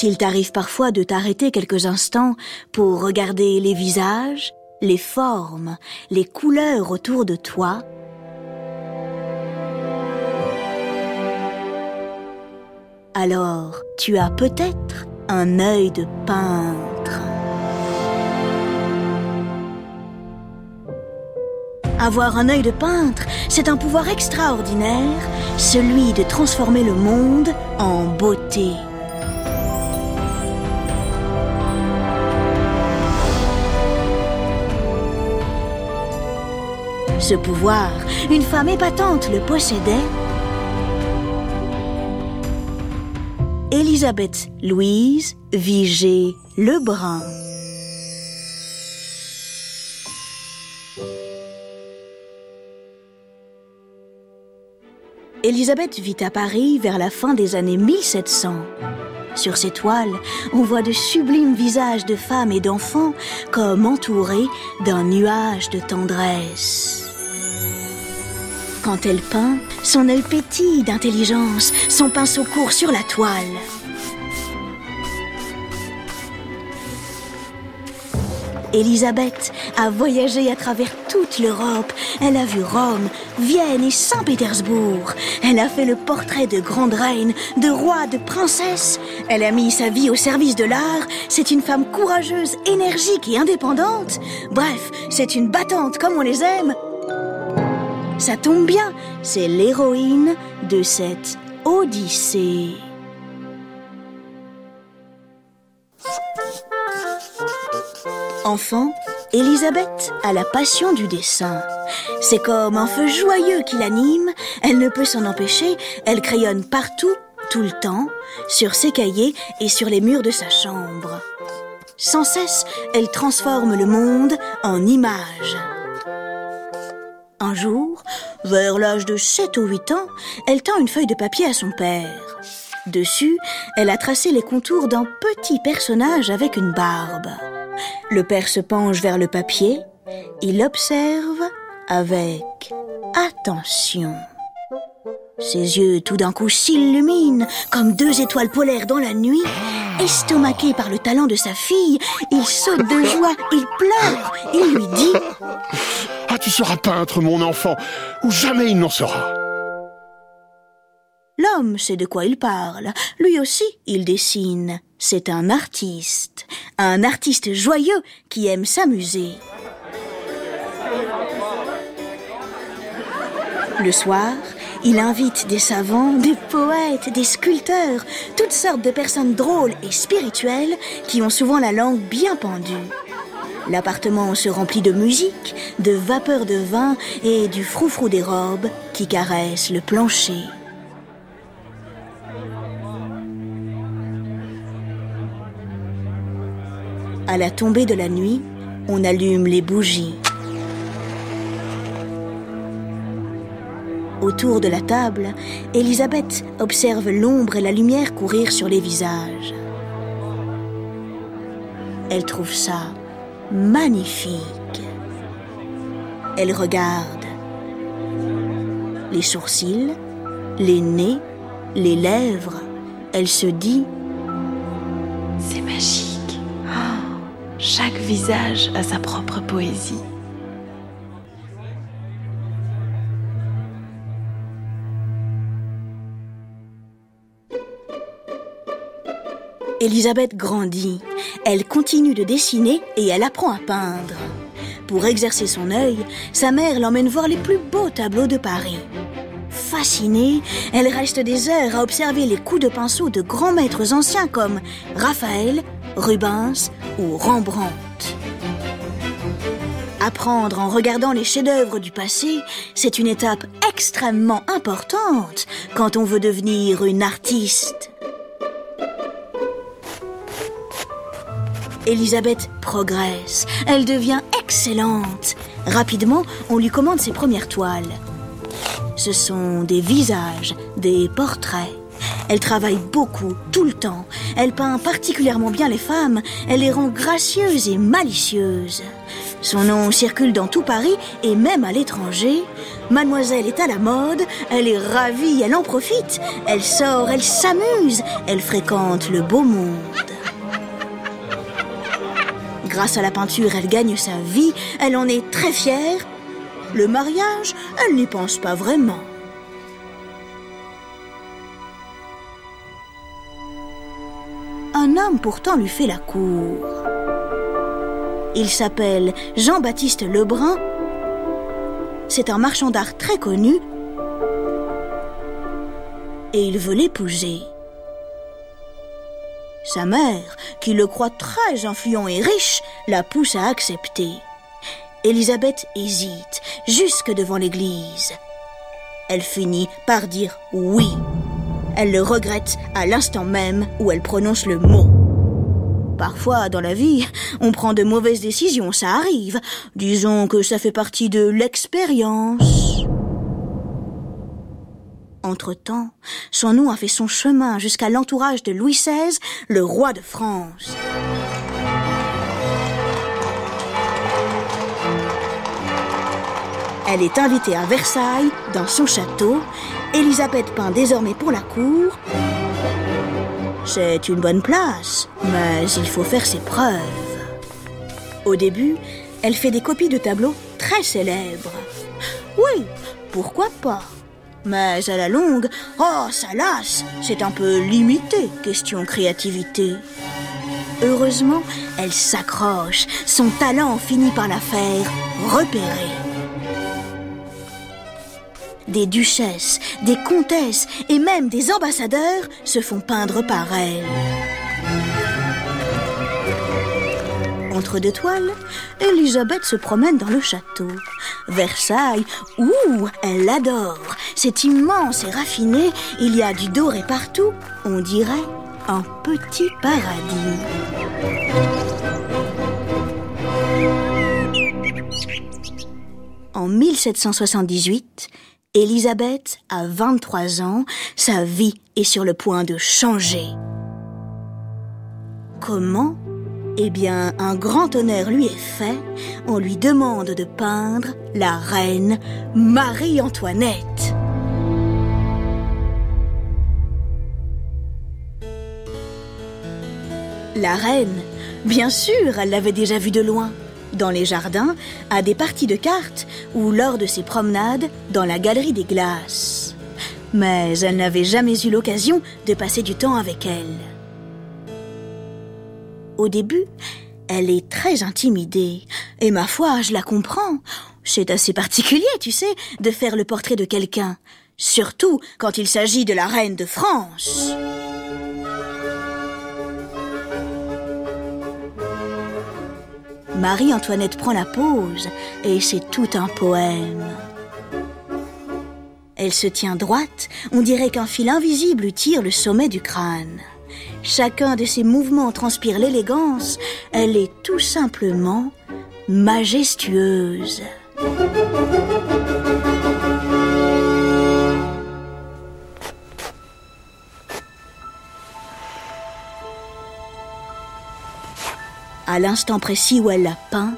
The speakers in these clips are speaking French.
S'il t'arrive parfois de t'arrêter quelques instants pour regarder les visages, les formes, les couleurs autour de toi, alors tu as peut-être un œil de peintre. Avoir un œil de peintre, c'est un pouvoir extraordinaire, celui de transformer le monde en beauté. Ce pouvoir, une femme épatante le possédait. Elisabeth Louise Vigée Lebrun. Elisabeth vit à Paris vers la fin des années 1700. Sur ses toiles, on voit de sublimes visages de femmes et d'enfants comme entourés d'un nuage de tendresse. Quand elle peint, son œil pétille d'intelligence, son pinceau court sur la toile. Elisabeth a voyagé à travers toute l'Europe. Elle a vu Rome, Vienne et Saint-Pétersbourg. Elle a fait le portrait de grandes reines, de rois, de princesses. Elle a mis sa vie au service de l'art. C'est une femme courageuse, énergique et indépendante. Bref, c'est une battante comme on les aime. Ça tombe bien, c'est l'héroïne de cette Odyssée. Enfant, Elisabeth a la passion du dessin. C'est comme un feu joyeux qui l'anime, elle ne peut s'en empêcher, elle crayonne partout, tout le temps, sur ses cahiers et sur les murs de sa chambre. Sans cesse, elle transforme le monde en images. Un jour, vers l'âge de 7 ou 8 ans, elle tend une feuille de papier à son père. Dessus, elle a tracé les contours d'un petit personnage avec une barbe. Le père se penche vers le papier, il observe avec attention. Ses yeux tout d'un coup s'illuminent comme deux étoiles polaires dans la nuit. Estomaqué par le talent de sa fille, il saute de joie, il pleure, il lui dit ⁇ Ah, tu seras peintre, mon enfant, ou jamais il n'en sera !⁇ L'homme sait de quoi il parle. Lui aussi, il dessine. C'est un artiste. Un artiste joyeux qui aime s'amuser. Le soir, il invite des savants, des poètes, des sculpteurs, toutes sortes de personnes drôles et spirituelles qui ont souvent la langue bien pendue. L'appartement se remplit de musique, de vapeur de vin et du froufrou des robes qui caressent le plancher. À la tombée de la nuit, on allume les bougies. Autour de la table, Elisabeth observe l'ombre et la lumière courir sur les visages. Elle trouve ça magnifique. Elle regarde les sourcils, les nez, les lèvres. Elle se dit visage a sa propre poésie. Elisabeth grandit. Elle continue de dessiner et elle apprend à peindre. Pour exercer son œil, sa mère l'emmène voir les plus beaux tableaux de Paris. Fascinée, elle reste des heures à observer les coups de pinceau de grands maîtres anciens comme Raphaël, Rubens ou Rembrandt. Apprendre en regardant les chefs-d'œuvre du passé, c'est une étape extrêmement importante quand on veut devenir une artiste. Elisabeth progresse, elle devient excellente. Rapidement, on lui commande ses premières toiles. Ce sont des visages, des portraits. Elle travaille beaucoup, tout le temps. Elle peint particulièrement bien les femmes. Elle les rend gracieuses et malicieuses. Son nom circule dans tout Paris et même à l'étranger. Mademoiselle est à la mode, elle est ravie, elle en profite. Elle sort, elle s'amuse, elle fréquente le beau monde. Grâce à la peinture, elle gagne sa vie, elle en est très fière. Le mariage, elle n'y pense pas vraiment. Un homme pourtant lui fait la cour. Il s'appelle Jean-Baptiste Lebrun. C'est un marchand d'art très connu. Et il veut l'épouser. Sa mère, qui le croit très influent et riche, la pousse à accepter. Élisabeth hésite jusque devant l'église. Elle finit par dire oui. Elle le regrette à l'instant même où elle prononce le mot. Parfois, dans la vie, on prend de mauvaises décisions, ça arrive. Disons que ça fait partie de l'expérience. Entre-temps, son nom a fait son chemin jusqu'à l'entourage de Louis XVI, le roi de France. Elle est invitée à Versailles, dans son château. Élisabeth peint désormais pour la cour. C'est une bonne place, mais il faut faire ses preuves. Au début, elle fait des copies de tableaux très célèbres. Oui, pourquoi pas? Mais à la longue, oh, ça lasse, c'est un peu limité, question créativité. Heureusement, elle s'accroche, son talent finit par la faire repérer des duchesses, des comtesses et même des ambassadeurs se font peindre par elle. Entre deux toiles, Elisabeth se promène dans le château. Versailles, ouh, elle l'adore. C'est immense et raffiné, il y a du doré partout. On dirait un petit paradis. En 1778, Elisabeth a 23 ans, sa vie est sur le point de changer. Comment? Eh bien, un grand honneur lui est fait. On lui demande de peindre la reine Marie-Antoinette. La reine, bien sûr, elle l'avait déjà vue de loin dans les jardins, à des parties de cartes ou lors de ses promenades dans la galerie des glaces. Mais elle n'avait jamais eu l'occasion de passer du temps avec elle. Au début, elle est très intimidée, et ma foi, je la comprends. C'est assez particulier, tu sais, de faire le portrait de quelqu'un, surtout quand il s'agit de la reine de France. Marie-Antoinette prend la pose et c'est tout un poème. Elle se tient droite, on dirait qu'un fil invisible tire le sommet du crâne. Chacun de ses mouvements transpire l'élégance, elle est tout simplement majestueuse. À l'instant précis où elle l'a peint,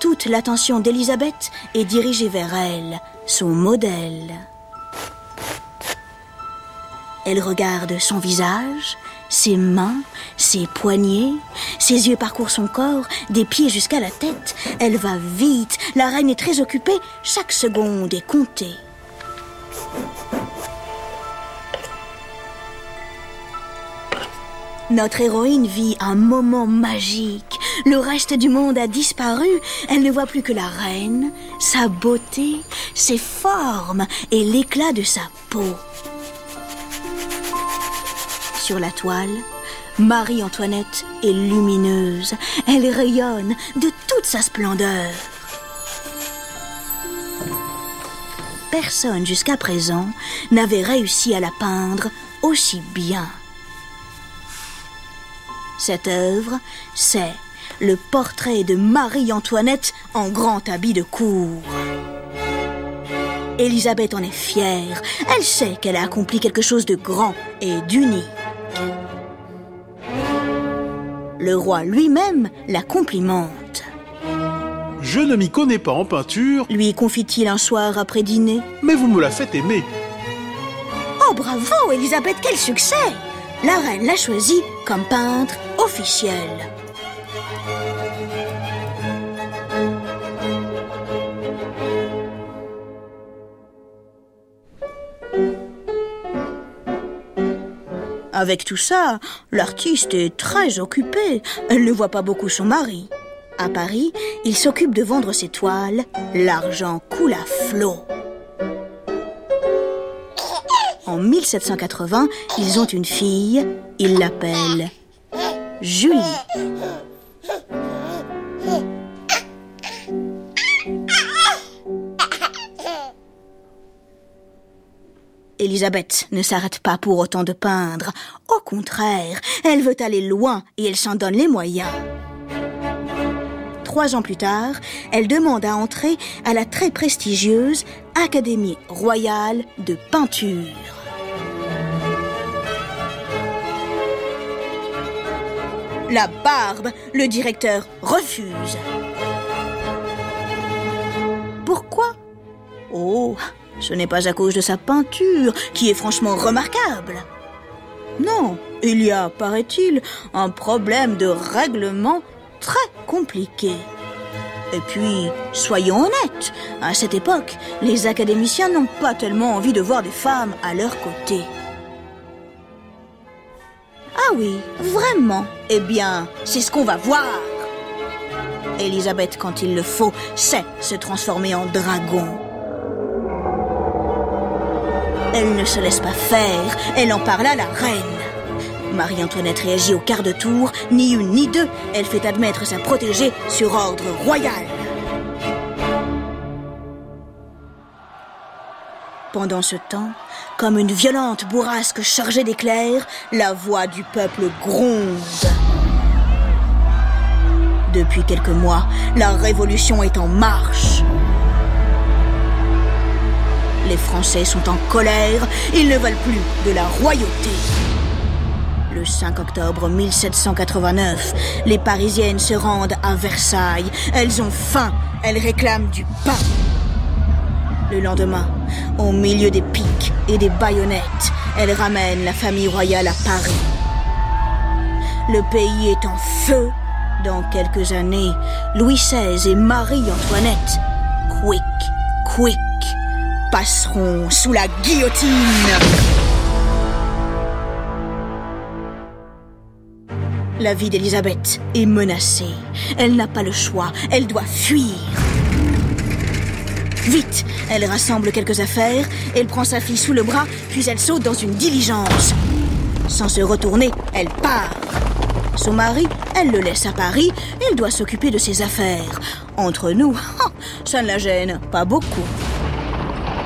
toute l'attention d'Elisabeth est dirigée vers elle, son modèle. Elle regarde son visage, ses mains, ses poignets, ses yeux parcourent son corps, des pieds jusqu'à la tête. Elle va vite, la reine est très occupée, chaque seconde est comptée. Notre héroïne vit un moment magique. Le reste du monde a disparu. Elle ne voit plus que la reine, sa beauté, ses formes et l'éclat de sa peau. Sur la toile, Marie-Antoinette est lumineuse. Elle rayonne de toute sa splendeur. Personne jusqu'à présent n'avait réussi à la peindre aussi bien. Cette œuvre, c'est le portrait de Marie-Antoinette en grand habit de cour. Élisabeth en est fière. Elle sait qu'elle a accompli quelque chose de grand et d'unique. Le roi lui-même la complimente. Je ne m'y connais pas en peinture, lui confie-t-il un soir après dîner? mais vous me la faites aimer. Oh bravo, Elisabeth, quel succès La reine l'a choisi comme peintre officiel. Avec tout ça, l'artiste est très occupée. Elle ne voit pas beaucoup son mari. À Paris, il s'occupe de vendre ses toiles. L'argent coule à flot. En 1780, ils ont une fille. Ils l'appellent Julie. Elisabeth ne s'arrête pas pour autant de peindre. Au contraire, elle veut aller loin et elle s'en donne les moyens. Trois ans plus tard, elle demande à entrer à la très prestigieuse Académie royale de peinture. La barbe, le directeur refuse. Pourquoi? Oh, ce n'est pas à cause de sa peinture, qui est franchement remarquable. Non, il y a, paraît-il, un problème de règlement très compliqué. Et puis, soyons honnêtes, à cette époque, les académiciens n'ont pas tellement envie de voir des femmes à leur côté. Ah oui, vraiment Eh bien, c'est ce qu'on va voir. Elisabeth, quand il le faut, sait se transformer en dragon. Elle ne se laisse pas faire, elle en parle à la reine. Marie-Antoinette réagit au quart de tour, ni une ni deux, elle fait admettre sa protégée sur ordre royal. Pendant ce temps, comme une violente bourrasque chargée d'éclairs, la voix du peuple gronde. Depuis quelques mois, la révolution est en marche. Les Français sont en colère, ils ne veulent plus de la royauté. Le 5 octobre 1789, les Parisiennes se rendent à Versailles. Elles ont faim, elles réclament du pain. Le lendemain, au milieu des piques et des baïonnettes, elles ramènent la famille royale à Paris. Le pays est en feu. Dans quelques années, Louis XVI et Marie-Antoinette, quick, quick, passeront sous la guillotine. La vie d'Elisabeth est menacée. Elle n'a pas le choix. Elle doit fuir. Vite, elle rassemble quelques affaires, elle prend sa fille sous le bras, puis elle saute dans une diligence. Sans se retourner, elle part. Son mari, elle le laisse à Paris, il doit s'occuper de ses affaires. Entre nous, ça ne la gêne pas beaucoup.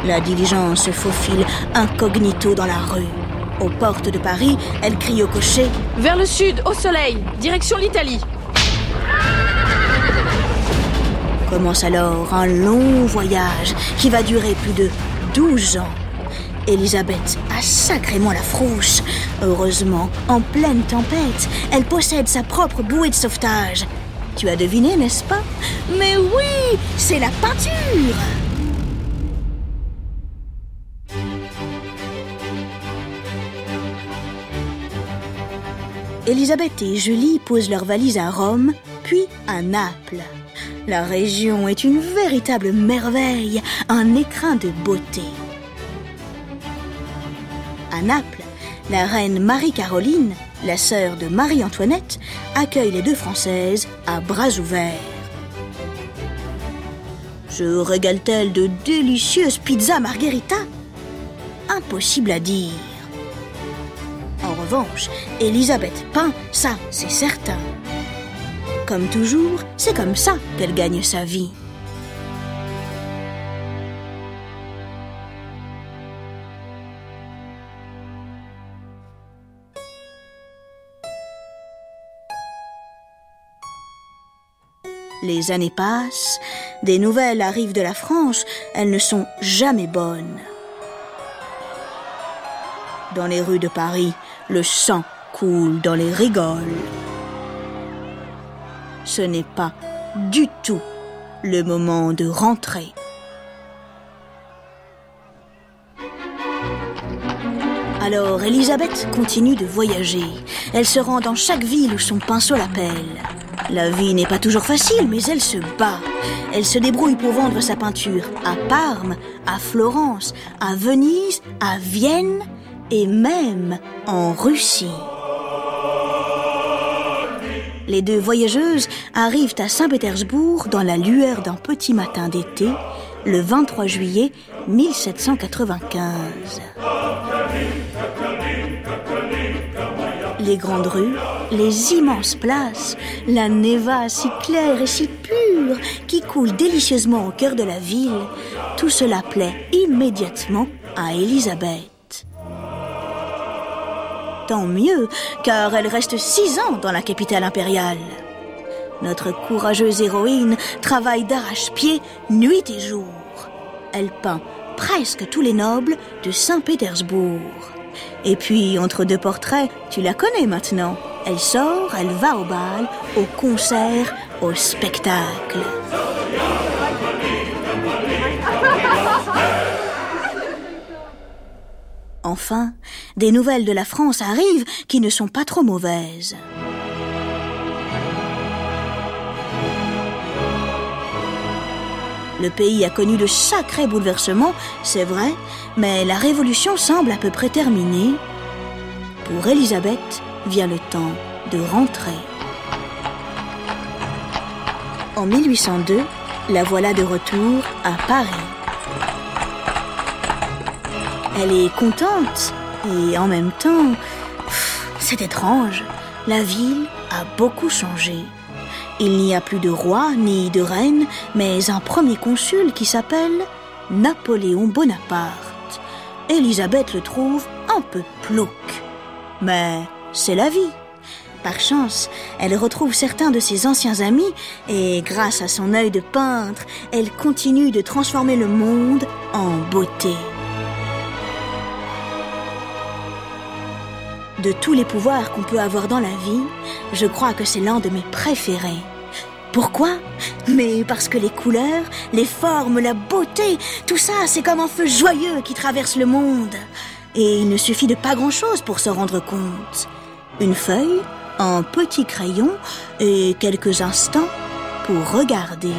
La diligence se faufile incognito dans la rue. Aux portes de Paris, elle crie au cocher Vers le sud, au soleil, direction l'Italie. Commence alors un long voyage qui va durer plus de 12 ans. Elisabeth a sacrément la frousse. Heureusement, en pleine tempête, elle possède sa propre bouée de sauvetage. Tu as deviné, n'est-ce pas? Mais oui, c'est la peinture Elisabeth et Julie posent leurs valises à Rome, puis à Naples. La région est une véritable merveille, un écrin de beauté. À Naples, la reine Marie-Caroline, la sœur de Marie-Antoinette, accueille les deux Françaises à bras ouverts. Se régale-t-elle de délicieuses pizzas margherita? Impossible à dire. En revanche, Elisabeth peint, ça c'est certain. Comme toujours, c'est comme ça qu'elle gagne sa vie. Les années passent, des nouvelles arrivent de la France, elles ne sont jamais bonnes. Dans les rues de Paris, le sang coule dans les rigoles. Ce n'est pas du tout le moment de rentrer. Alors Elisabeth continue de voyager. Elle se rend dans chaque ville où son pinceau l'appelle. La vie n'est pas toujours facile, mais elle se bat. Elle se débrouille pour vendre sa peinture à Parme, à Florence, à Venise, à Vienne et même en Russie. Les deux voyageuses arrivent à Saint-Pétersbourg dans la lueur d'un petit matin d'été, le 23 juillet 1795. Les grandes rues, les immenses places, la Neva si claire et si pure qui coule délicieusement au cœur de la ville, tout cela plaît immédiatement à Élisabeth. Tant mieux, car elle reste six ans dans la capitale impériale. Notre courageuse héroïne travaille d'arrache-pied nuit et jour. Elle peint presque tous les nobles de Saint-Pétersbourg. Et puis, entre deux portraits, tu la connais maintenant. Elle sort, elle va au bal, au concert, au spectacle. Enfin, des nouvelles de la France arrivent qui ne sont pas trop mauvaises. Le pays a connu de sacrés bouleversements, c'est vrai, mais la révolution semble à peu près terminée. Pour Elisabeth vient le temps de rentrer. En 1802, la voilà de retour à Paris. Elle est contente et en même temps, c'est étrange, la ville a beaucoup changé. Il n'y a plus de roi ni de reine, mais un premier consul qui s'appelle Napoléon Bonaparte. Élisabeth le trouve un peu plouc. Mais c'est la vie. Par chance, elle retrouve certains de ses anciens amis et grâce à son œil de peintre, elle continue de transformer le monde en beauté. De tous les pouvoirs qu'on peut avoir dans la vie, je crois que c'est l'un de mes préférés. Pourquoi? Mais parce que les couleurs, les formes, la beauté, tout ça, c'est comme un feu joyeux qui traverse le monde. Et il ne suffit de pas grand-chose pour se rendre compte. Une feuille, un petit crayon et quelques instants pour regarder.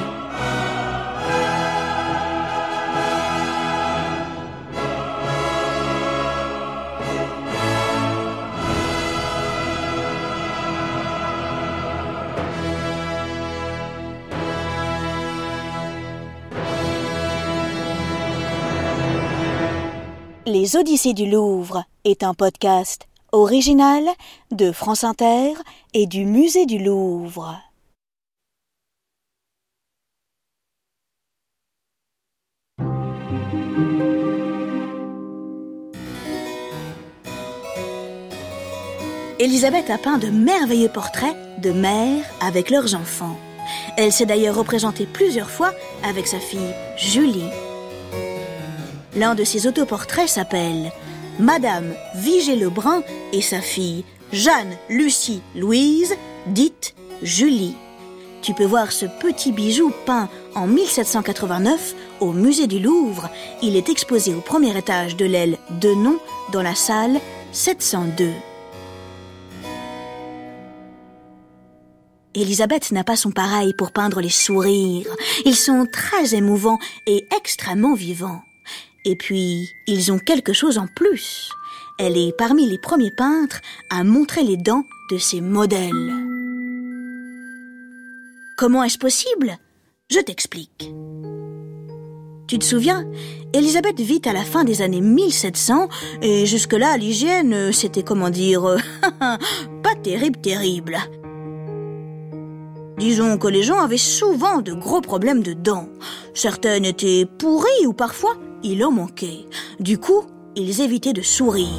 Les Odyssées du Louvre est un podcast original de France Inter et du Musée du Louvre. Elisabeth a peint de merveilleux portraits de mères avec leurs enfants. Elle s'est d'ailleurs représentée plusieurs fois avec sa fille Julie. L'un de ses autoportraits s'appelle Madame Vigée-Lebrun et sa fille Jeanne Lucie Louise, dite Julie. Tu peux voir ce petit bijou peint en 1789 au musée du Louvre. Il est exposé au premier étage de l'aile Denon dans la salle 702. Elisabeth n'a pas son pareil pour peindre les sourires. Ils sont très émouvants et extrêmement vivants. Et puis, ils ont quelque chose en plus. Elle est parmi les premiers peintres à montrer les dents de ses modèles. Comment est-ce possible? Je t'explique. Tu te souviens? Elisabeth vit à la fin des années 1700 et jusque-là l'hygiène c'était comment dire pas terrible terrible. Disons que les gens avaient souvent de gros problèmes de dents. Certaines étaient pourries ou parfois il en manquait. Du coup, ils évitaient de sourire.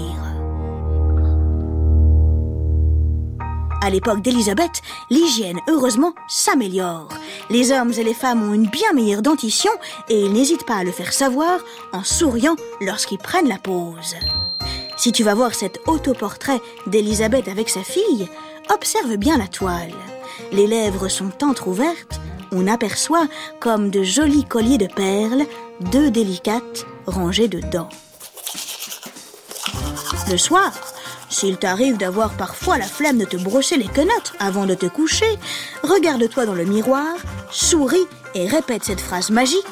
À l'époque d'Élisabeth, l'hygiène, heureusement, s'améliore. Les hommes et les femmes ont une bien meilleure dentition et ils n'hésitent pas à le faire savoir en souriant lorsqu'ils prennent la pause. Si tu vas voir cet autoportrait d'Élisabeth avec sa fille, observe bien la toile. Les lèvres sont entrouvertes, on aperçoit, comme de jolis colliers de perles, deux délicates rangées dedans. Le soir, s'il t'arrive d'avoir parfois la flemme de te brosser les quenottes avant de te coucher, regarde-toi dans le miroir, souris et répète cette phrase magique.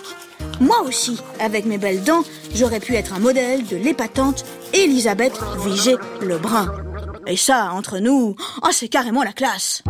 Moi aussi, avec mes belles dents, j'aurais pu être un modèle de l'épatante Elisabeth Vigée Lebrun. Et ça, entre nous, oh, c'est carrément la classe.